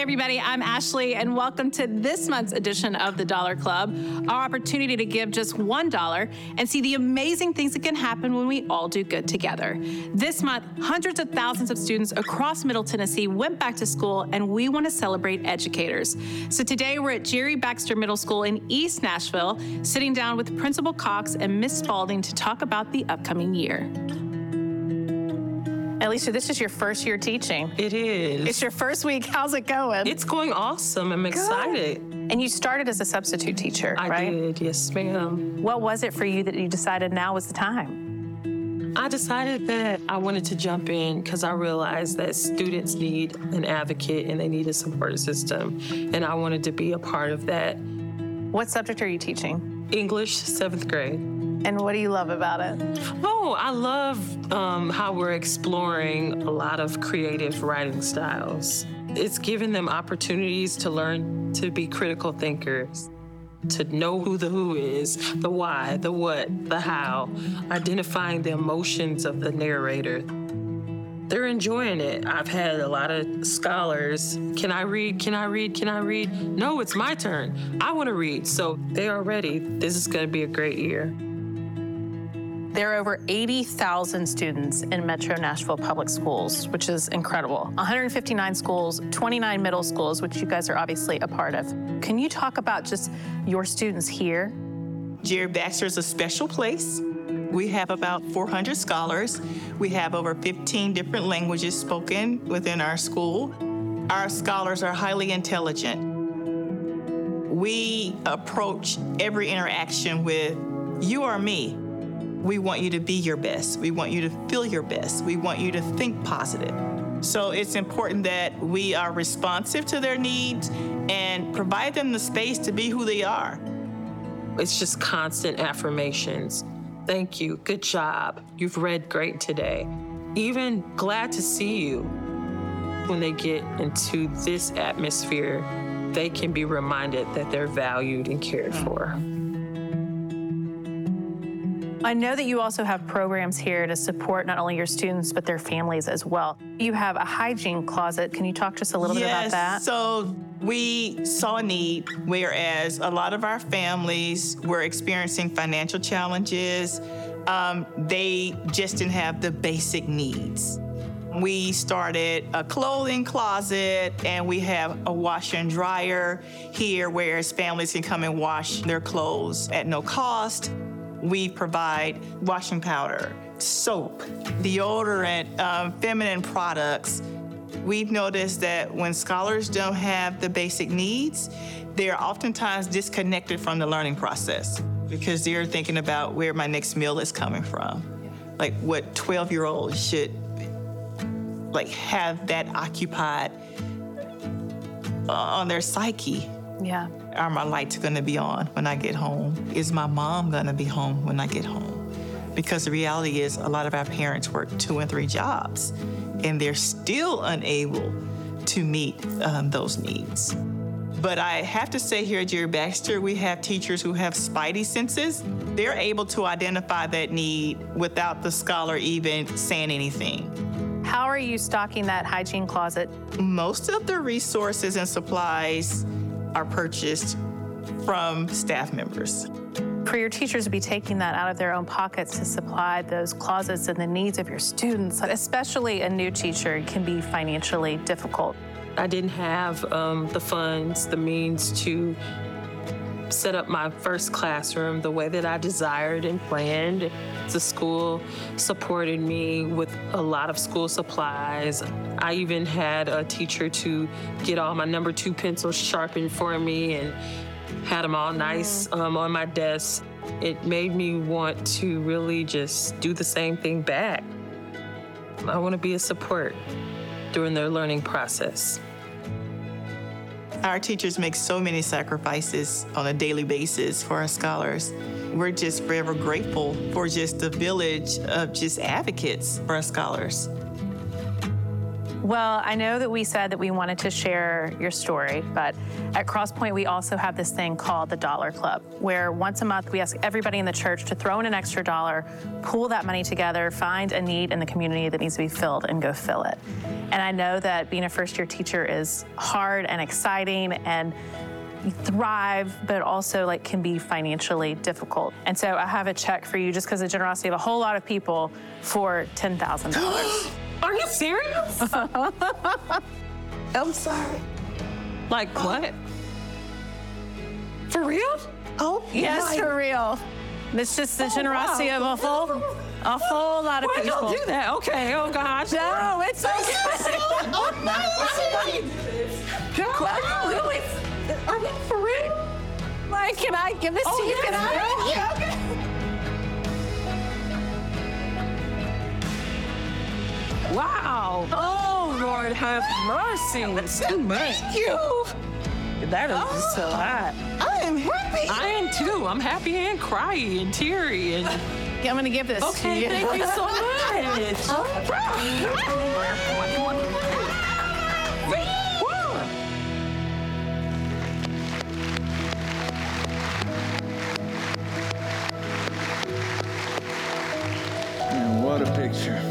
Hey, everybody, I'm Ashley, and welcome to this month's edition of the Dollar Club, our opportunity to give just $1 and see the amazing things that can happen when we all do good together. This month, hundreds of thousands of students across Middle Tennessee went back to school, and we want to celebrate educators. So today, we're at Jere Baxter Middle School in East Nashville, sitting down with Principal Cox and Miss Spalding to talk about the upcoming year. Alicia, this is your first year teaching. It is. It's your first week. How's it going? It's going awesome. I'm excited. And you started as a substitute teacher, I right? did, yes, ma'am. What was it for you that you decided now was the time? I decided that I wanted to jump in because I realized that students need an advocate and they need a support system. And I wanted to be a part of that. What subject are you teaching? English, seventh grade. And what do you love about it? Oh, I love um, how we're exploring a lot of creative writing styles. It's giving them opportunities to learn to be critical thinkers, to know who the who is, the why, the what, the how, identifying the emotions of the narrator. They're enjoying it. I've had a lot of scholars. Can I read? Can I read? Can I read? No, it's my turn. I want to read. So they are ready. This is going to be a great year. There are over 80,000 students in Metro Nashville Public Schools, which is incredible. 159 schools, 29 middle schools, which you guys are obviously a part of. Can you talk about just your students here? Jere Baxter is a special place. We have about 400 scholars. We have over 15 different languages spoken within our school. Our scholars are highly intelligent. We approach every interaction with you or me. We want you to be your best. We want you to feel your best. We want you to think positive. So it's important that we are responsive to their needs and provide them the space to be who they are. It's just constant affirmations. Thank you. Good job. You've read great today. Even glad to see you. When they get into this atmosphere, they can be reminded that they're valued and cared for. I know that you also have programs here to support not only your students, but their families as well. You have a hygiene closet. Can you talk just a little bit about that? So we saw a need, whereas a lot of our families were experiencing financial challenges. Um, they just didn't have the basic needs. We started a clothing closet and we have a washer and dryer here, where families can come and wash their clothes at no cost. We provide washing powder, soap, deodorant, um, feminine products. We've noticed that when scholars don't have the basic needs, they're oftentimes disconnected from the learning process because they're thinking about where my next meal is coming from. Like what 12 year olds should like have that occupied uh, on their psyche. Yeah. Are my lights gonna be on when I get home? Is my mom gonna be home when I get home? Because the reality is, a lot of our parents work two and three jobs, and they're still unable to meet um, those needs. But I have to say here at Jere Baxter, we have teachers who have spidey senses. They're able to identify that need without the scholar even saying anything. How are you stocking that hygiene closet? Most of the resources and supplies are purchased from staff members. For your teachers to be taking that out of their own pockets to supply those closets and the needs of your students, especially a new teacher, can be financially difficult. I didn't have um, the funds, the means to set up my first classroom the way that I desired and planned. The school supported me with a lot of school supplies. I even had a teacher to get all my number two pencils sharpened for me and had them all nice um, on my desk. It made me want to really just do the same thing back. I want to be a support during their learning process. Our teachers make so many sacrifices on a daily basis for our scholars. We're just forever grateful for just the village of just advocates for our scholars. Well, I know that we said that we wanted to share your story, but at Crosspoint, we also have this thing called the Dollar Club, where once a month we ask everybody in the church to throw in an extra dollar, pool that money together, find a need in the community that needs to be filled, and go fill it. And I know that being a first year teacher is hard and exciting and you thrive, but also like can be financially difficult. And so I have a check for you just because of the generosity of a whole lot of people for $10,000. Are you serious? I'm sorry. like what? For real? Oh, yes, my- for real. It's just the oh, generosity wow. of a whole, a whole lot of Why people. y'all do that? Okay, oh gosh. No, it's okay. Are you really? Are you for real? Like, can I give this oh, to you? Can I? Yeah, okay. Wow. Oh, Lord, have mercy. Thank you. That is just a lot. I am happy. I am too. I'm happy and cryy and teary and. I'm gonna give this to Okay, you. thank you so much. And what a picture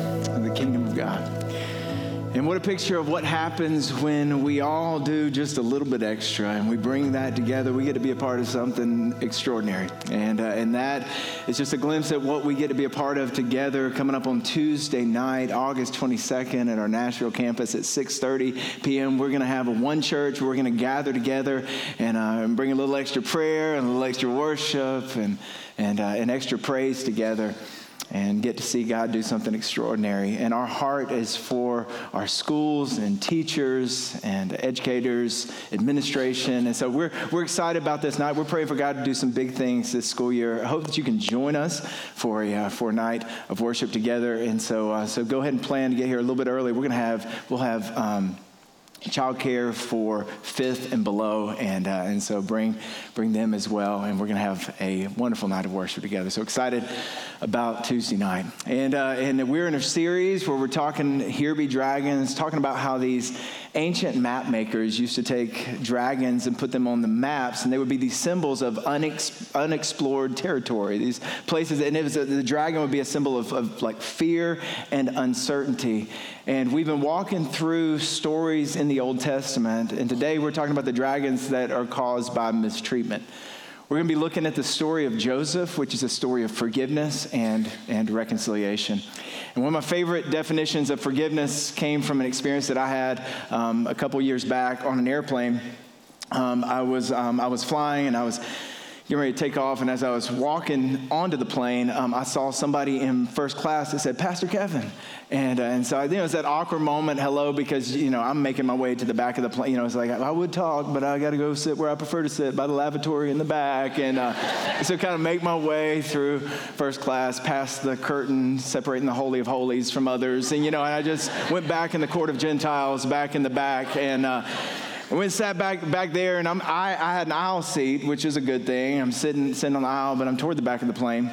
And what a picture of what happens when we all do just a little bit extra and we bring that together. We get to be a part of something extraordinary. And, uh, and that is just a glimpse at what we get to be a part of together coming up on Tuesday night, August 22nd at our Nashville campus at 6.30 p.m. We're going to have a one church. We're going to gather together and, uh, and bring a little extra prayer and a little extra worship and, and, uh, and extra praise together and get to see God do something extraordinary. And our heart is for our schools and teachers and educators, administration. And so we're, we're excited about this night. We're praying for God to do some big things this school year. I hope that you can join us for a, uh, for a night of worship together. And so, uh, so go ahead and plan to get here a little bit early. We're going to have, we'll have, um, childcare for fifth and below, and uh, and so bring bring them as well, and we're going to have a wonderful night of worship together. So excited about Tuesday night, and uh, and we're in a series where we're talking here be dragons, talking about how these ancient map makers used to take dragons and put them on the maps, and they would be these symbols of unex- unexplored territory, these places, and it was a, the dragon would be a symbol of, of like fear and uncertainty. And we've been walking through stories in the Old Testament, and today we're talking about the dragons that are caused by mistreatment. We're going to be looking at the story of Joseph, which is a story of forgiveness and, and reconciliation. And one of my favorite definitions of forgiveness came from an experience that I had um, a couple years back on an airplane. Um, I, was, um, I was flying and I was getting ready to take off, and as I was walking onto the plane, um, I saw somebody in first class that said, Pastor Kevin. And, uh, and so I think it was that awkward moment, hello, because, you know, I'm making my way to the back of the plane. You know, it's like, I would talk, but I got to go sit where I prefer to sit, by the lavatory in the back. And uh, so kind of make my way through first class, past the curtain separating the Holy of Holies from others. And, you know, and I just went back in the court of Gentiles, back in the back. And, uh, Went sat back back there, and I'm, I, I had an aisle seat, which is a good thing. I'm sitting sitting on the aisle, but I'm toward the back of the plane.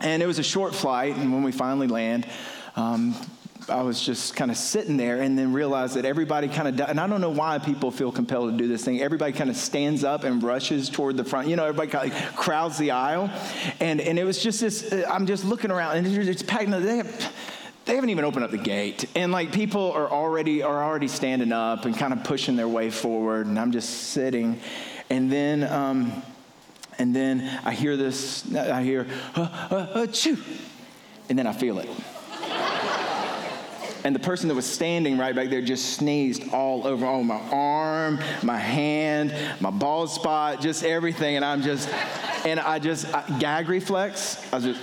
And it was a short flight, and when we finally land, um, I was just kind of sitting there and then realized that everybody kind of, and I don't know why people feel compelled to do this thing. Everybody kind of stands up and rushes toward the front. You know, everybody kind of crowds the aisle. And, and it was just this, I'm just looking around, and it's packed. They have, they haven't even opened up the gate. And like people are already are already standing up and kind of pushing their way forward. And i'm just sitting. And then um, and then i hear this i hear uh, uh, and then i feel it. And the person that was standing right back there just sneezed all over oh, my arm my hand my bald spot just everything. And i'm just and i just I, gag reflex i just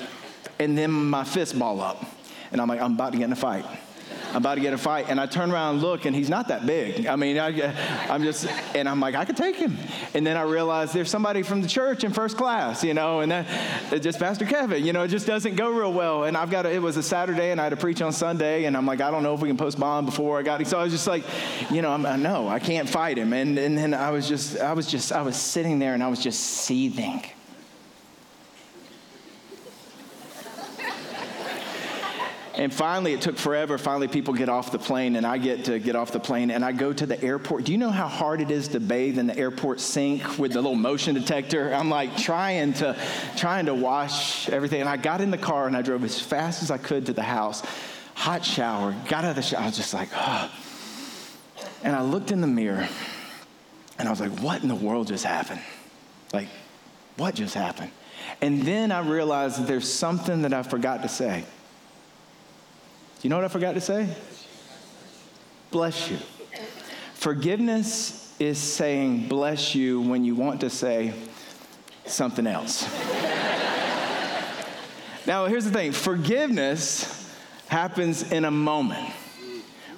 and then my fist ball up and I'm like, I'm about to get in a fight. I'm about to get in a fight. And I turn around and look, and he's not that big. I mean, I, am just, and I'm like, I could take him. And then I realize there's somebody from the church in first class, you know, and that, just Pastor Kevin, you know, it just doesn't go real well. And I've got, a, it was a Saturday, and I had to preach on Sunday, and I'm like, I don't know if we can post bond before I got it. So I was just like, you know, I'm, I know I can't fight him. And, and then I was just, I was just, I was sitting there, and I was just seething. And finally, it took forever. Finally, people get off the plane, and I get to get off the plane, and I go to the airport. Do you know how hard it is to bathe in the airport sink with the little motion detector? I'm like trying to, trying to wash everything. And I got in the car, and I drove as fast as I could to the house. Hot shower, got out of the shower. I was just like, oh. And I looked in the mirror, and I was like, what in the world just happened? Like, what just happened? And then I realized that there's something that I forgot to say. You know what I forgot to say? Bless you. Forgiveness is saying bless you when you want to say something else. now, here's the thing forgiveness happens in a moment,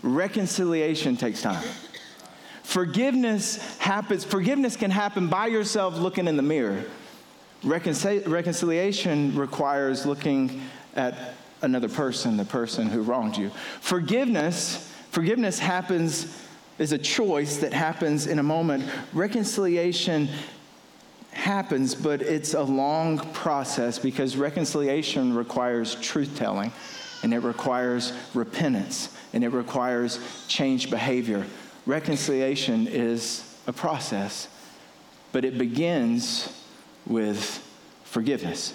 reconciliation takes time. Forgiveness happens, forgiveness can happen by yourself looking in the mirror. Reconcil- reconciliation requires looking at another person, the person who wronged you. Forgiveness, forgiveness happens is a choice that happens in a moment. Reconciliation happens, but it's a long process because reconciliation requires truth telling and it requires repentance and it requires changed behavior. Reconciliation is a process, but it begins with forgiveness.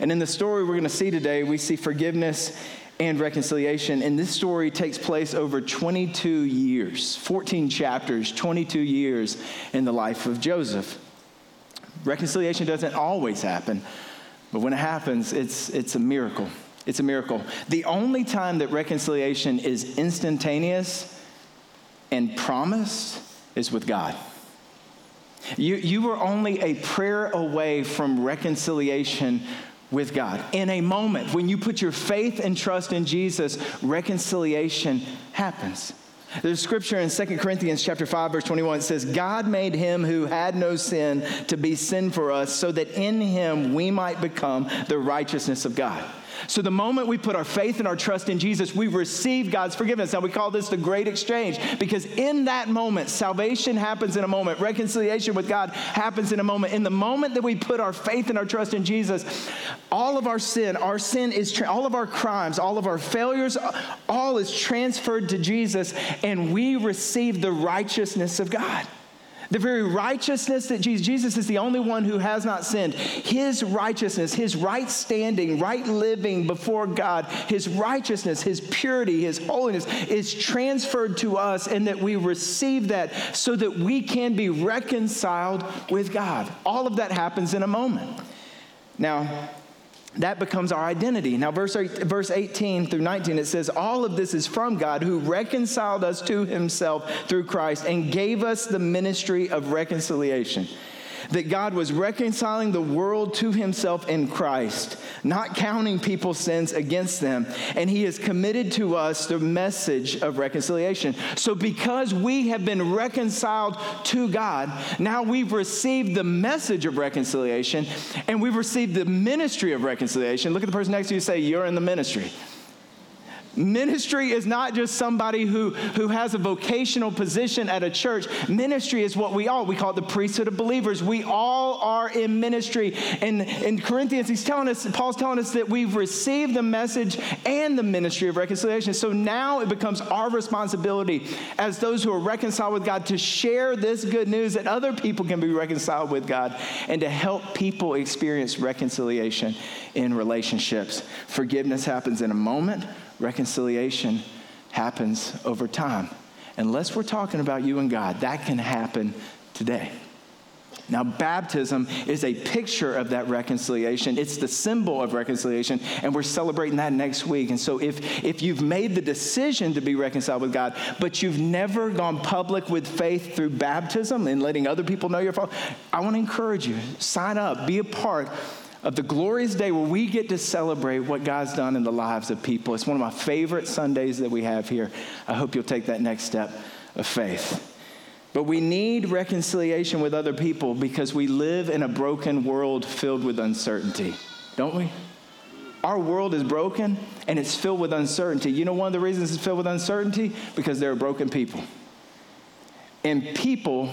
And in the story we're going to see today, we see forgiveness and reconciliation. And this story takes place over 22 years, 14 chapters, 22 years in the life of Joseph. Reconciliation doesn't always happen, but when it happens, it's, it's a miracle. It's a miracle. The only time that reconciliation is instantaneous and promised is with God. You, you were only a prayer away from reconciliation with God. In a moment, when you put your faith and trust in Jesus, reconciliation happens. There's scripture in 2 Corinthians chapter 5 verse 21 it says God made him who had no sin to be sin for us so that in him we might become the righteousness of God. So the moment we put our faith and our trust in Jesus, we receive God's forgiveness. Now we call this the great exchange because in that moment, salvation happens in a moment, reconciliation with God happens in a moment. In the moment that we put our faith and our trust in Jesus, all of our sin, our sin is, tra- all of our crimes, all of our failures, all is transferred to Jesus and we receive the righteousness of God. The very righteousness that Jesus, Jesus is the only one who has not sinned. His righteousness, his right standing, right living before God, his righteousness, his purity, his holiness is transferred to us, and that we receive that so that we can be reconciled with God. All of that happens in a moment. Now, that becomes our identity. Now, verse, verse 18 through 19, it says, All of this is from God who reconciled us to himself through Christ and gave us the ministry of reconciliation that God was reconciling the world to himself in Christ, not counting people's sins against them. And he has committed to us the message of reconciliation. So, because we have been reconciled to God, now we've received the message of reconciliation and we've received the ministry of reconciliation. Look at the person next to you say, You're in the ministry. Ministry is not just somebody who, who has a vocational position at a church. Ministry is what we all, we call it the priesthood of believers. We all are in ministry. And in Corinthians, he's telling us, Paul's telling us that we've received the message and the ministry of reconciliation. So now it becomes our responsibility as those who are reconciled with God to share this good news that other people can be reconciled with God and to help people experience reconciliation in relationships. Forgiveness happens in a moment reconciliation happens over time. Unless we're talking about you and God, that can happen today. Now, baptism is a picture of that reconciliation. It's the symbol of reconciliation, and we're celebrating that next week. And so, if, if you've made the decision to be reconciled with God, but you've never gone public with faith through baptism and letting other people know your fault, I want to encourage you sign up, be a part of the glorious day where we get to celebrate what God's done in the lives of people. It's one of my favorite Sundays that we have here. I hope you'll take that next step of faith. But we need reconciliation with other people because we live in a broken world filled with uncertainty, don't we? Our world is broken and it's filled with uncertainty. You know one of the reasons it's filled with uncertainty? Because there are broken people. And people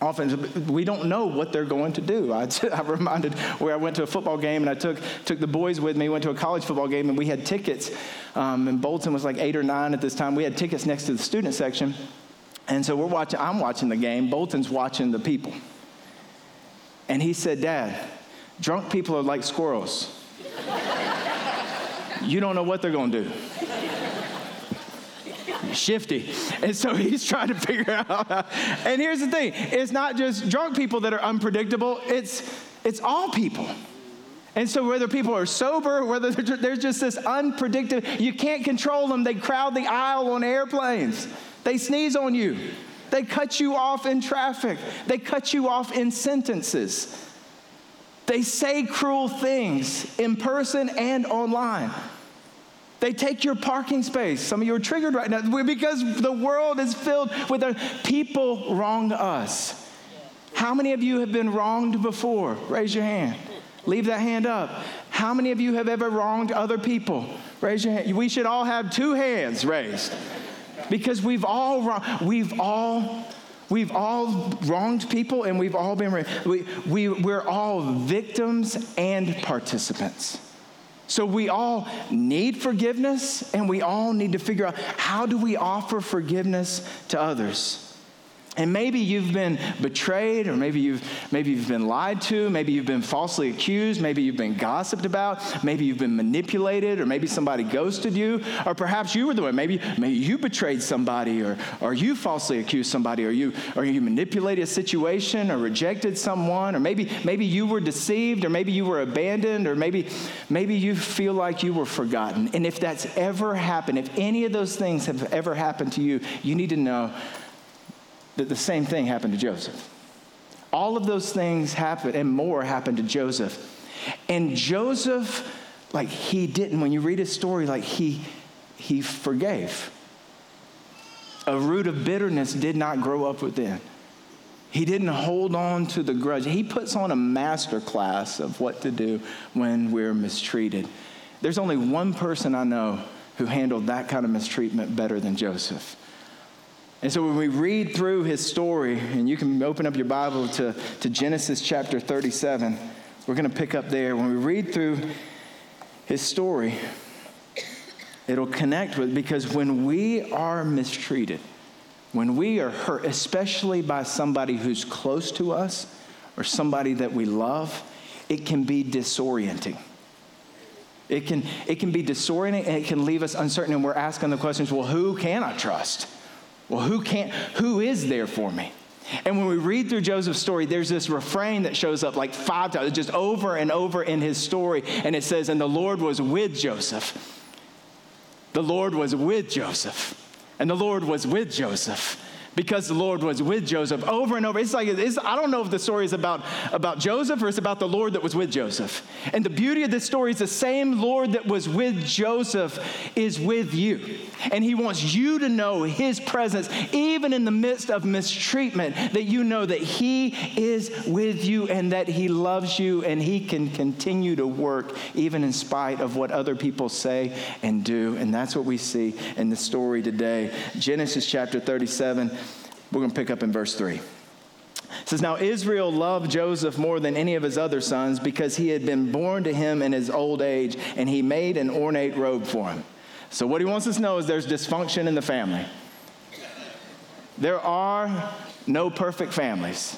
often we don't know what they're going to do. I, I reminded where I went to a football game and I took took the boys with me. Went to a college football game and we had tickets. Um, and Bolton was like eight or nine at this time. We had tickets next to the student section, and so we're watching. I'm watching the game. Bolton's watching the people. And he said, "Dad, drunk people are like squirrels. you don't know what they're going to do." Shifty. And so he's trying to figure out. and here's the thing it's not just drunk people that are unpredictable, it's, it's all people. And so, whether people are sober, whether there's just this unpredictable, you can't control them. They crowd the aisle on airplanes, they sneeze on you, they cut you off in traffic, they cut you off in sentences. They say cruel things in person and online. They take your parking space. Some of you are triggered right now because the world is filled with people wrong us. How many of you have been wronged before? Raise your hand. Leave that hand up. How many of you have ever wronged other people? Raise your hand. We should all have two hands raised because we've all we've all we've all wronged people and we've all been we, we, we're all victims and participants. So we all need forgiveness and we all need to figure out how do we offer forgiveness to others? And maybe you've been betrayed, or maybe you've, maybe you've been lied to, maybe you've been falsely accused, maybe you've been gossiped about, maybe you've been manipulated, or maybe somebody ghosted you, or perhaps you were the one. Maybe, maybe you betrayed somebody, or, or you falsely accused somebody, or you, or you manipulated a situation, or rejected someone, or maybe, maybe you were deceived, or maybe you were abandoned, or maybe, maybe you feel like you were forgotten. And if that's ever happened, if any of those things have ever happened to you, you need to know that the same thing happened to Joseph. All of those things happened and more happened to Joseph. And Joseph, like he didn't, when you read his story, like he he forgave. A root of bitterness did not grow up within. He didn't hold on to the grudge. He puts on a master class of what to do when we're mistreated. There's only one person I know who handled that kind of mistreatment better than Joseph. And so when we read through his story, and you can open up your Bible to, to Genesis chapter 37, we're going to pick up there. When we read through his story, it'll connect with, because when we are mistreated, when we are hurt, especially by somebody who's close to us or somebody that we love, it can be disorienting. It can, it can be disorienting and it can leave us uncertain, and we're asking the questions well, who can I trust? Well, who can't, who is there for me? And when we read through Joseph's story, there's this refrain that shows up like five times, just over and over in his story. And it says, And the Lord was with Joseph. The Lord was with Joseph. And the Lord was with Joseph because the Lord was with Joseph over and over. It's like, it's, I don't know if the story is about, about Joseph or it's about the Lord that was with Joseph. And the beauty of this story is the same Lord that was with Joseph is with you. And he wants you to know his presence, even in the midst of mistreatment, that you know that he is with you and that he loves you and he can continue to work even in spite of what other people say and do. And that's what we see in the story today. Genesis chapter 37 we're going to pick up in verse 3. It says, Now Israel loved Joseph more than any of his other sons because he had been born to him in his old age, and he made an ornate robe for him. So, what he wants us to know is there's dysfunction in the family. There are no perfect families.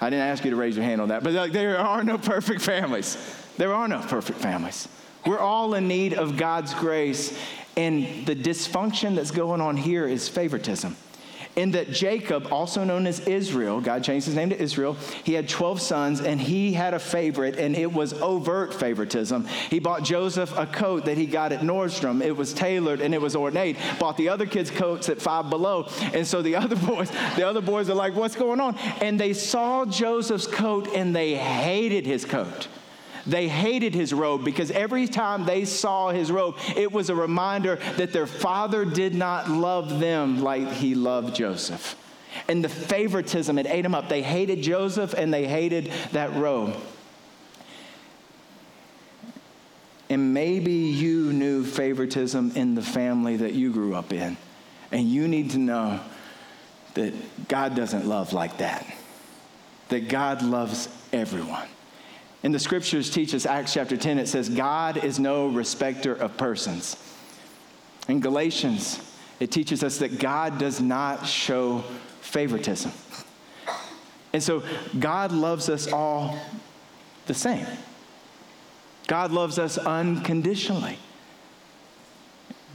I didn't ask you to raise your hand on that, but like, there are no perfect families. There are no perfect families. We're all in need of God's grace, and the dysfunction that's going on here is favoritism in that Jacob, also known as Israel, God changed his name to Israel, he had 12 sons and he had a favorite, and it was overt favoritism. He bought Joseph a coat that he got at Nordstrom. It was tailored and it was ornate. Bought the other kids' coats at Five Below. And so the other boys, the other boys are like, what's going on? And they saw Joseph's coat and they hated his coat. They hated his robe because every time they saw his robe, it was a reminder that their father did not love them like he loved Joseph. And the favoritism, it ate them up. They hated Joseph and they hated that robe. And maybe you knew favoritism in the family that you grew up in. And you need to know that God doesn't love like that. that God loves everyone. And the scriptures teach us, Acts chapter 10, it says, God is no respecter of persons. In Galatians, it teaches us that God does not show favoritism. And so God loves us all the same. God loves us unconditionally.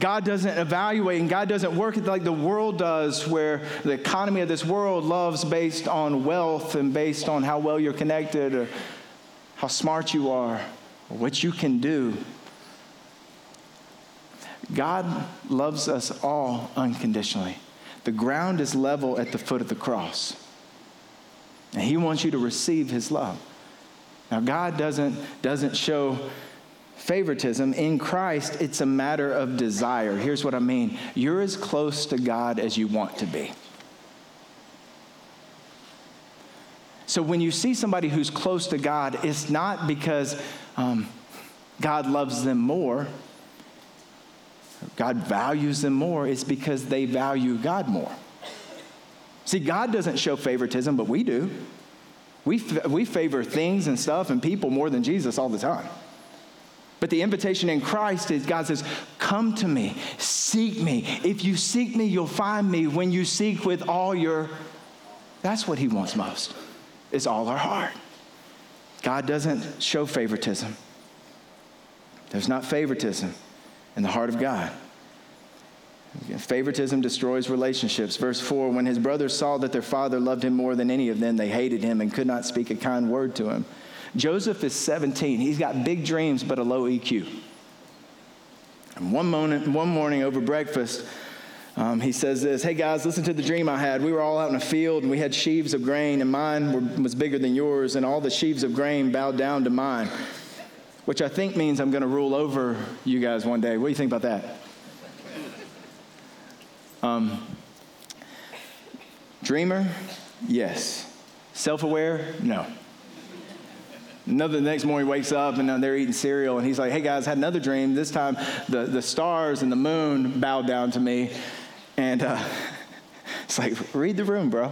God doesn't evaluate and God doesn't work like the world does, where the economy of this world loves based on wealth and based on how well you're connected or how smart you are what you can do. God loves us all unconditionally. The ground is level at the foot of the cross. And He wants you to receive His love. Now, God doesn't, doesn't show favoritism. In Christ, it's a matter of desire. Here's what I mean you're as close to God as you want to be. So when you see somebody who's close to God, it's not because um, God loves them more, God values them more, it's because they value God more. See, God doesn't show favoritism, but we do. We, we favor things and stuff and people more than Jesus all the time. But the invitation in Christ is God says, Come to me, seek me. If you seek me, you'll find me when you seek with all your. That's what He wants most, is all our heart. God doesn't show favoritism. There's not favoritism in the heart of God. Favoritism destroys relationships. Verse 4 When his brothers saw that their father loved him more than any of them, they hated him and could not speak a kind word to him. Joseph is 17. He's got big dreams, but a low EQ. And one, moment, one morning over breakfast, um, he says this Hey guys, listen to the dream I had. We were all out in a field and we had sheaves of grain, and mine were, was bigger than yours, and all the sheaves of grain bowed down to mine, which I think means I'm going to rule over you guys one day. What do you think about that? Um, dreamer? Yes. Self aware? No. Another the next morning wakes up and they're eating cereal and he's like, hey guys, I had another dream. This time the, the stars and the moon bowed down to me. And uh, it's like, read the room, bro.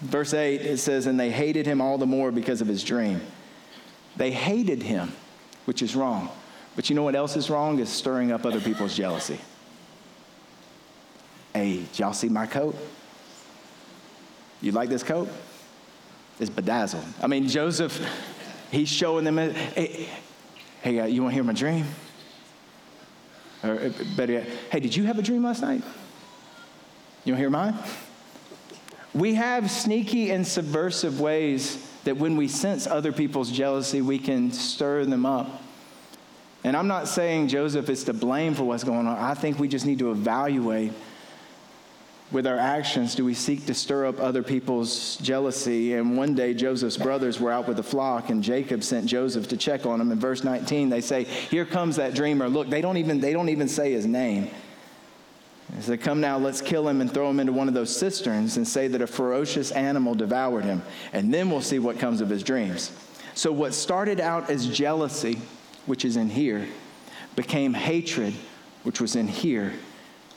Verse 8, it says, and they hated him all the more because of his dream. They hated him, which is wrong. But you know what else is wrong? Is stirring up other people's jealousy. Hey, y'all see my coat? You like this coat? It's bedazzled. I mean, Joseph, he's showing them, hey, hey uh, you want to hear my dream? Or uh, better yet, hey, did you have a dream last night? You want to hear mine? We have sneaky and subversive ways that when we sense other people's jealousy, we can stir them up. And I'm not saying Joseph is to blame for what's going on. I think we just need to evaluate with our actions do we seek to stir up other people's jealousy? And one day Joseph's brothers were out with the flock and Jacob sent Joseph to check on them. In verse 19, they say, Here comes that dreamer. Look, they don't even, they don't even say his name. They say, Come now, let's kill him and throw him into one of those cisterns and say that a ferocious animal devoured him. And then we'll see what comes of his dreams. So, what started out as jealousy which is in here, became hatred, which was in here,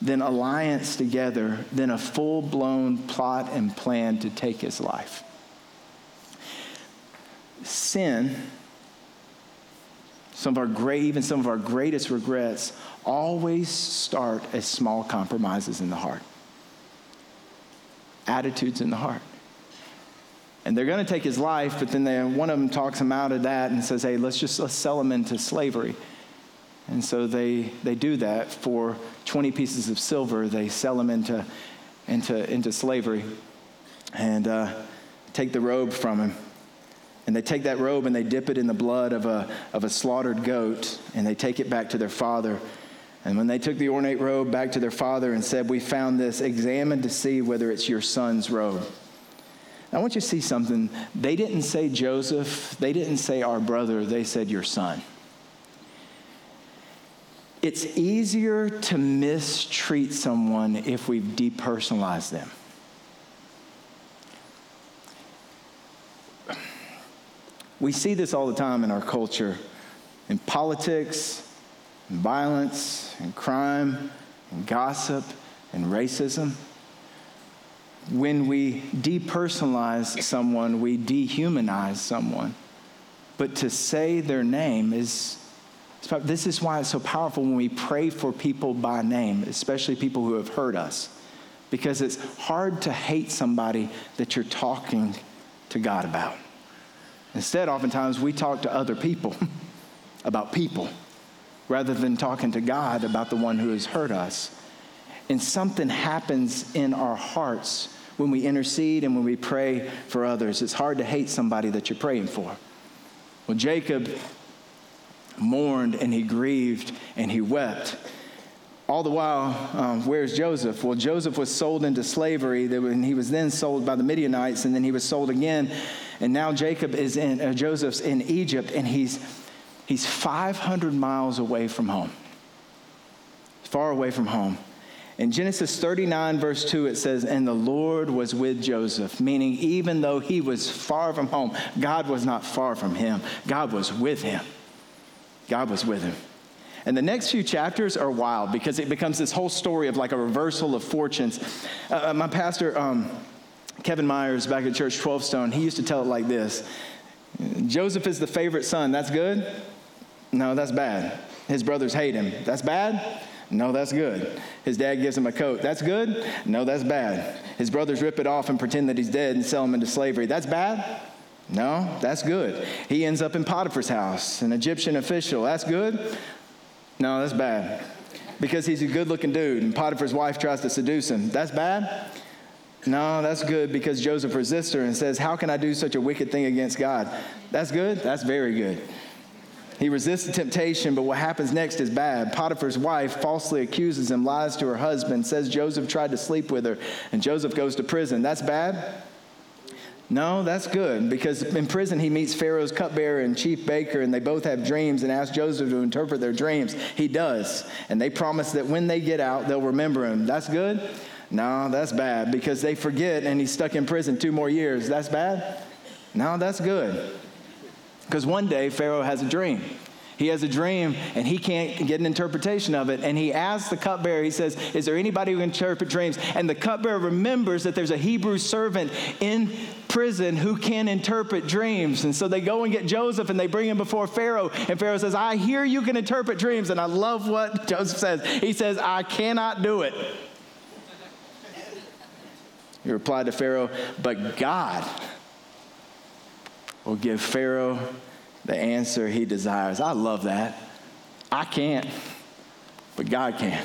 then alliance together, then a full blown plot and plan to take his life. Sin, some of our great, even some of our greatest regrets, always start as small compromises in the heart, attitudes in the heart. And they're going to take his life, but then they, one of them talks him out of that and says, hey, let's just let's sell him into slavery. And so they, they do that for 20 pieces of silver. They sell him into, into, into slavery and uh, take the robe from him. And they take that robe and they dip it in the blood of a, of a slaughtered goat and they take it back to their father. And when they took the ornate robe back to their father and said, We found this, examine to see whether it's your son's robe. I want you to see something. They didn't say Joseph, they didn't say our brother, they said your son. It's easier to mistreat someone if we've depersonalized them. We see this all the time in our culture, in politics, in violence, in crime, in gossip, in racism. when we depersonalize someone, we dehumanize someone. But to say their name is, this is why it's so powerful when we pray for people by name, especially people who have hurt us. Because it's hard to hate somebody that you're talking to God about. Instead, oftentimes, we talk to other people about people rather than talking to God about the one who has hurt us. And something happens in our hearts when we intercede and when we pray for others. It's hard to hate somebody that you're praying for. Well, Jacob mourned and he grieved and he wept. All the while, um, where's Joseph? Well, Joseph was sold into slavery, and he was then sold by the Midianites, and then he was sold again. And now Jacob is in, uh, Joseph's in Egypt, and he's, he's 500 miles away from home, far away from home. In Genesis 39, verse 2, it says, And the Lord was with Joseph, meaning even though he was far from home, God was not far from him. God was with him. God was with him. And the next few chapters are wild because it becomes this whole story of like a reversal of fortunes. Uh, uh my pastor, um, Kevin Myers, back at Church 12 Stone, he used to tell it like this Joseph is the favorite son. That's good? No, that's bad. His brothers hate him. That's bad? No, that's good. His dad gives him a coat. That's good? No, that's bad. His brothers rip it off and pretend that he's dead and sell him into slavery. That's bad? No, that's good. He ends up in Potiphar's house, an Egyptian official. That's good? No, that's bad. Because he's a good looking dude and Potiphar's wife tries to seduce him. That's bad? No, that's good because Joseph resists her and says, How can I do such a wicked thing against God? That's good? That's very good. He resists the temptation, but what happens next is bad. Potiphar's wife falsely accuses him, lies to her husband, says Joseph tried to sleep with her, and Joseph goes to prison. That's bad? No, that's good because in prison he meets Pharaoh's cupbearer and chief baker, and they both have dreams and ask Joseph to interpret their dreams. He does, and they promise that when they get out, they'll remember him. That's good? No, that's bad because they forget and he's stuck in prison two more years. That's bad? No, that's good. Because one day Pharaoh has a dream. He has a dream and he can't get an interpretation of it. And he asks the cupbearer, he says, Is there anybody who can interpret dreams? And the cupbearer remembers that there's a Hebrew servant in prison who can interpret dreams. And so they go and get Joseph and they bring him before Pharaoh. And Pharaoh says, I hear you can interpret dreams. And I love what Joseph says. He says, I cannot do it. He replied to Pharaoh, But God will give Pharaoh the answer he desires. I love that. I can't, but God can.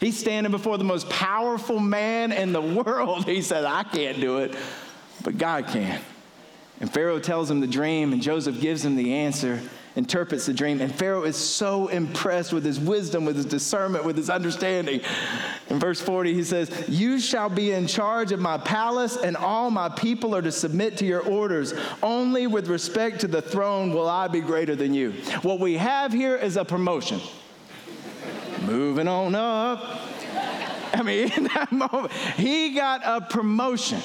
He's standing before the most powerful man in the world. He says, I can't do it, but God can. And Pharaoh tells him the dream, and Joseph gives him the answer interprets the dream. And Pharaoh is so impressed with his wisdom, with his discernment, with his understanding. In verse 40, he says, You shall be in charge of my palace, and all my people are to submit to your orders. Only with respect to the throne will I be greater than you. What we have here is a promotion. Moving on up. I mean, in that moment, he got a promotion.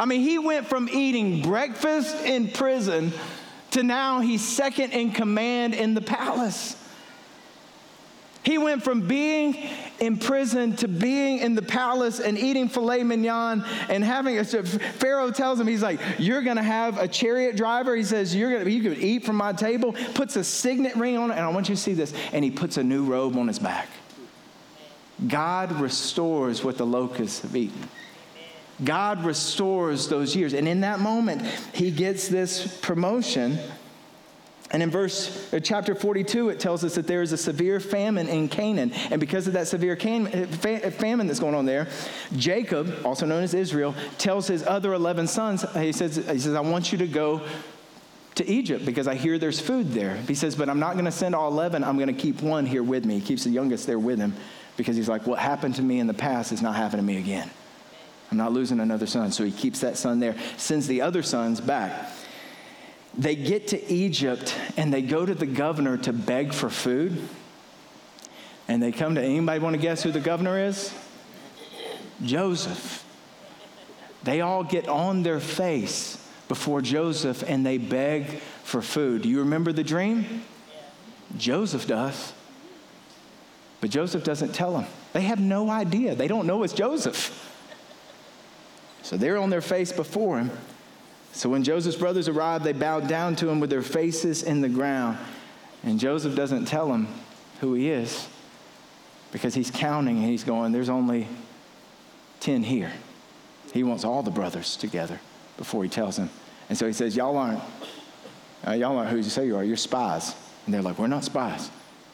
I mean, he went from eating breakfast in prison to now he's second in command in the palace. He went from being in prison to being in the palace and eating filet mignon and having a Pharaoh tells him, he's like, You're gonna have a chariot driver. He says, You're gonna you can eat from my table, puts a signet ring on it, and I want you to see this. And he puts a new robe on his back. God restores what the locusts have eaten. God restores those years. And in that moment, he gets this promotion. And in verse uh, chapter 42, it tells us that there is a severe famine in Canaan. And because of that severe can, uh, uh, famine that's going on there, Jacob, also known as Israel, tells his other 11 sons, he says, he says I want you to go to Egypt because I hear there's food there. He says, but I'm not going to send all 11. I'm going to keep one here with me. He keeps the youngest there with him because he's like, what happened to me in the past is not happening to me again. I'm not losing another son. So he keeps that son there, sends the other sons back. They get to Egypt and they go to the governor to beg for food. And they come to anybody want to guess who the governor is? Joseph. They all get on their face before Joseph and they beg for food. Do you remember the dream? Joseph does. But Joseph doesn't tell them. They have no idea. They don't know it's Joseph. So they're on their face before him. So when Joseph's brothers arrive, they bow down to him with their faces in the ground. And Joseph doesn't tell them who he is because he's counting and he's going, There's only 10 here. He wants all the brothers together before he tells them. And so he says, Y'all aren't, uh, y'all aren't who you say you are. You're spies. And they're like, We're not spies.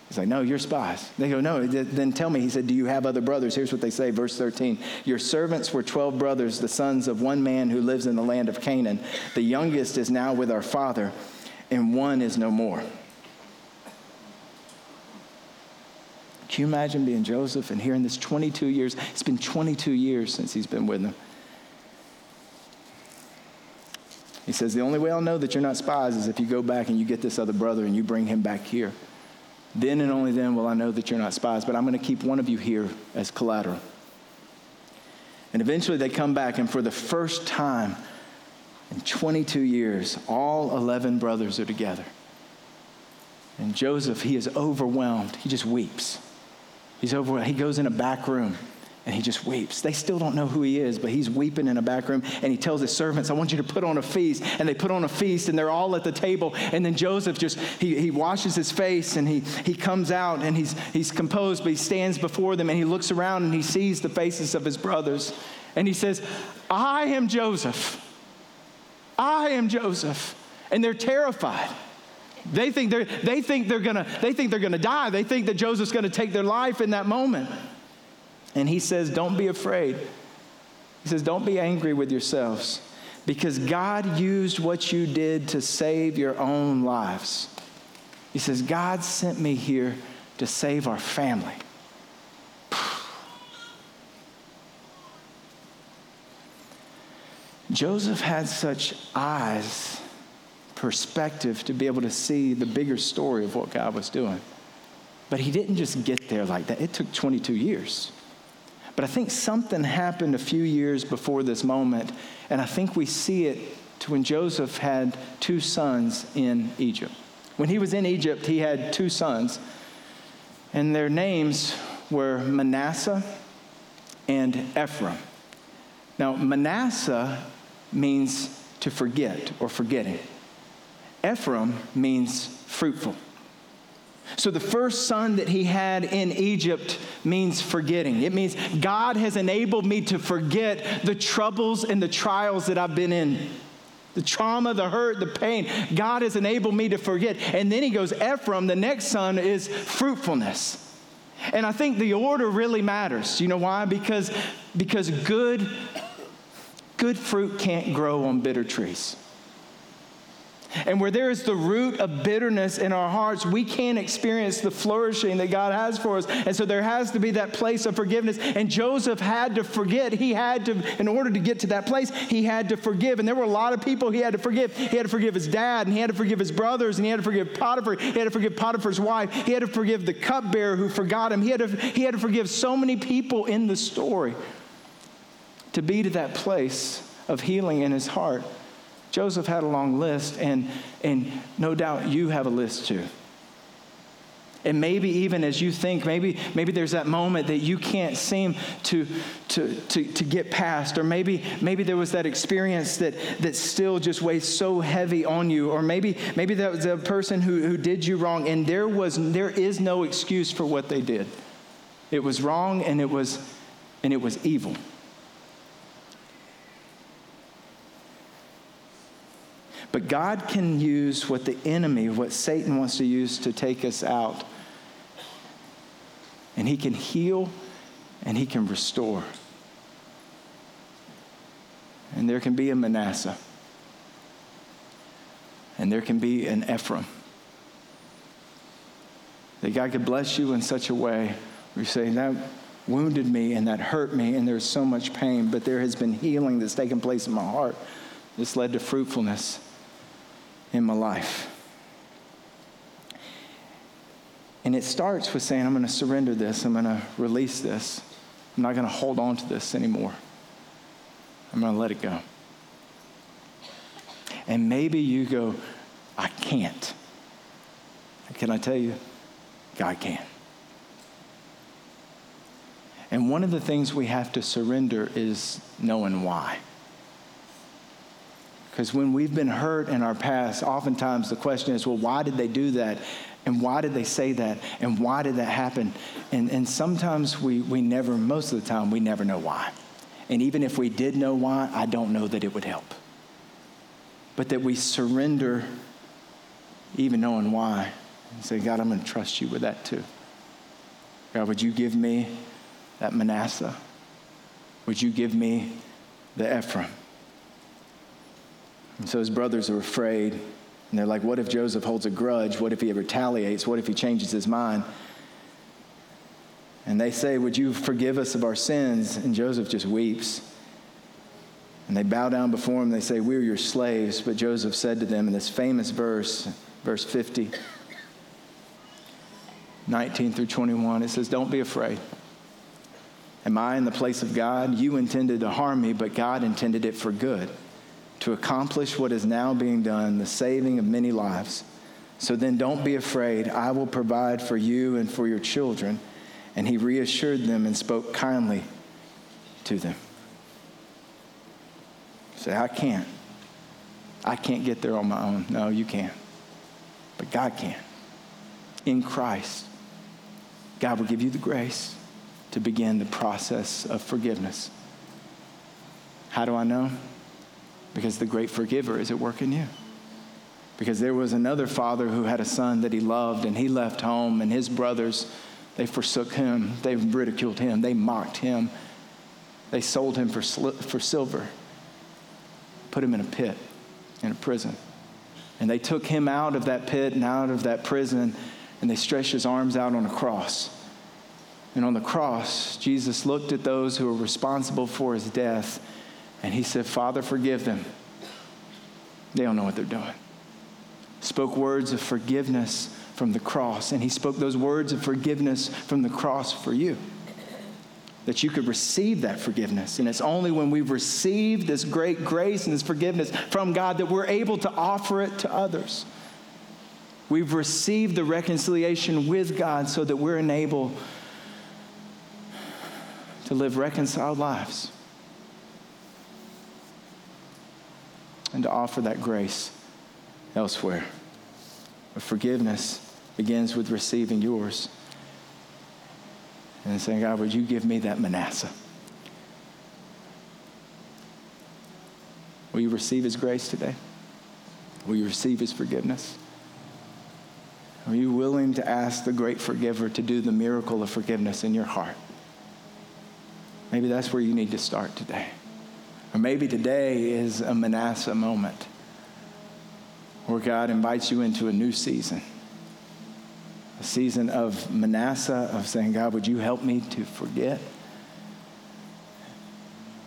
He's like, No, you're spies. They go, No, then tell me. He said, Do you have other brothers? Here's what they say, verse 13. Your servants were 12 brothers, the sons of one man who lives in the land of Canaan. The youngest is now with our father, and one is no more. Can you imagine being Joseph and hearing this 22 years? It's been 22 years since he's been with them. He says, The only way I'll know that you're not spies is if you go back and you get this other brother and you bring him back here. Then and only then will I know that you're not spies, but I'm going to keep one of you here as collateral. And eventually they come back, and for the first time in 22 years, all 11 brothers are together. And Joseph, he is overwhelmed. He just weeps. He's overwhelmed. He goes in a back room and he just weeps. They still don't know who he is, but he's weeping in a back room and he tells his servants, I want you to put on a feast. And they put on a feast and they're all at the table. And then Joseph just, he, he washes his face and he, he comes out and he's, he's composed, but he stands before them and he looks around and he sees the faces of his brothers. And he says, I am Joseph. I am Joseph. And they're terrified. They think they're, they think they're gonna, they think they're gonna die. They think that Joseph's gonna take their life in that moment. And he says, Don't be afraid. He says, Don't be angry with yourselves because God used what you did to save your own lives. He says, God sent me here to save our family. Joseph had such eyes, perspective to be able to see the bigger story of what God was doing. But he didn't just get there like that, it took 22 years. But I think something happened a few years before this moment, and I think we see it to when Joseph had two sons in Egypt. When he was in Egypt, he had two sons, and their names were Manasseh and Ephraim. Now, Manasseh means to forget or forgetting. Ephraim means fruitful. So the first son that he had in Egypt means forgetting. It means God has enabled me to forget the troubles and the trials that I've been in. The trauma, the hurt, the pain. God has enabled me to forget. And then he goes, Ephraim, the next son, is fruitfulness. And I think the order really matters. You know why? Because, because good, good fruit can't grow on bitter trees. And where there is the root of bitterness in our hearts, we can't experience the flourishing that God has for us. And so there has to be that place of forgiveness. And Joseph had to forget. He had to, in order to get to that place, he had to forgive. And there were a lot of people he had to forgive. He had to forgive his dad, and he had to forgive his brothers, and he had to forgive Potiphar. He had to forgive Potiphar's wife. He had to forgive the cupbearer who forgot him. He had to, he had to forgive so many people in the story to be to that place of healing in his heart. Joseph had a long list, and, and no doubt you have a list too. And maybe even as you think, maybe, maybe there's that moment that you can't seem to, to, to, to get past. Or maybe, maybe there was that experience that, that still just weighs so heavy on you. Or maybe, maybe that was a person who, who did you wrong and there, was, there is no excuse for what they did. It was wrong and it was, and it was evil. But God can use what the enemy, what Satan wants to use to take us out. And he can heal and he can restore. And there can be a Manasseh. And there can be an Ephraim. That God could bless you in such a way where you say, that wounded me and that hurt me and there's so much pain, but there has been healing that's taken place in my heart. This led to fruitfulness in my life. And it starts with saying, I'm going to surrender this, I'm going to release this. I'm not going to hold on to this anymore. I'm going to let it go. And maybe you go, I can't. Can I tell you? God can. And one of the things we have to surrender is knowing why. Because when we've been hurt in our past, oftentimes the question is, well, why did they do that? And why did they say that? And why did that happen? And, and sometimes we, we never, most of the time, we never know why. And even if we did know why, I don't know that it would help. But that we surrender, even knowing why, and say, God, I'm going to trust you with that too. God, would you give me that Manasseh? Would you give me the Ephraim? And so his brothers are afraid. And they're like, what if Joseph holds a grudge? What if he retaliates? What if he changes his mind? And they say, Would you forgive us of our sins? And Joseph just weeps. And they bow down before him. They say, We're your slaves. But Joseph said to them in this famous verse, verse 50, 19 through 21, it says, Don't be afraid. Am I in the place of God? You intended to harm me, but God intended it for good to accomplish what is now being done, the saving of many lives. So then don't be afraid. I will provide for you and for your children. And he reassured them and spoke kindly to them. Say, I can't. I can't get there on my own. No, you can't. But God can. In Christ, God will give you the grace to begin the process of forgiveness. How do I know? Because the great forgiver is at work in you. Because there was another father who had a son that he loved, and he left home, and his brothers, they forsook him. They ridiculed him. They mocked him. They sold him for, for silver, put him in a pit, in a prison. And they took him out of that pit and out of that prison, and they stretched his arms out on a cross. And on the cross, Jesus looked at those who were responsible for his death and he said, Father, forgive them. They don't know what they're doing. Spoke words of forgiveness from the cross. And he spoke those words of forgiveness from the cross for you. That you could receive that forgiveness. And it's only when we've received this great grace and this forgiveness from God that we're able to offer it to others. We've received the reconciliation with God so that we're enabled to live reconciled lives. And to offer that grace elsewhere. But forgiveness begins with receiving yours and saying, God, would you give me that Manasseh? Will you receive his grace today? Will you receive his forgiveness? Are you willing to ask the great forgiver to do the miracle of forgiveness in your heart? Maybe that's where you need to start today. Or maybe today is a Manasseh moment where God invites you into a new season. A season of Manasseh, of saying, God, would you help me to forget?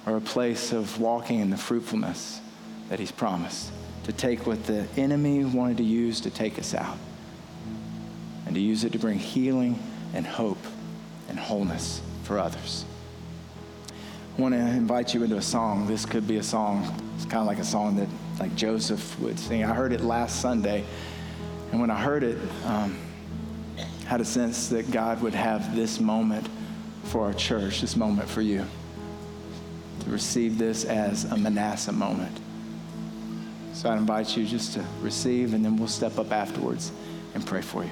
Or a place of walking in the fruitfulness that He's promised, to take what the enemy wanted to use to take us out, and to use it to bring healing and hope and wholeness for others. Want to invite you into a song. This could be a song. It's kind of like a song that like Joseph would sing. I heard it last Sunday, and when I heard it, um, had a sense that God would have this moment for our church, this moment for you, to receive this as a Manasseh moment. So I invite you just to receive, and then we'll step up afterwards and pray for you.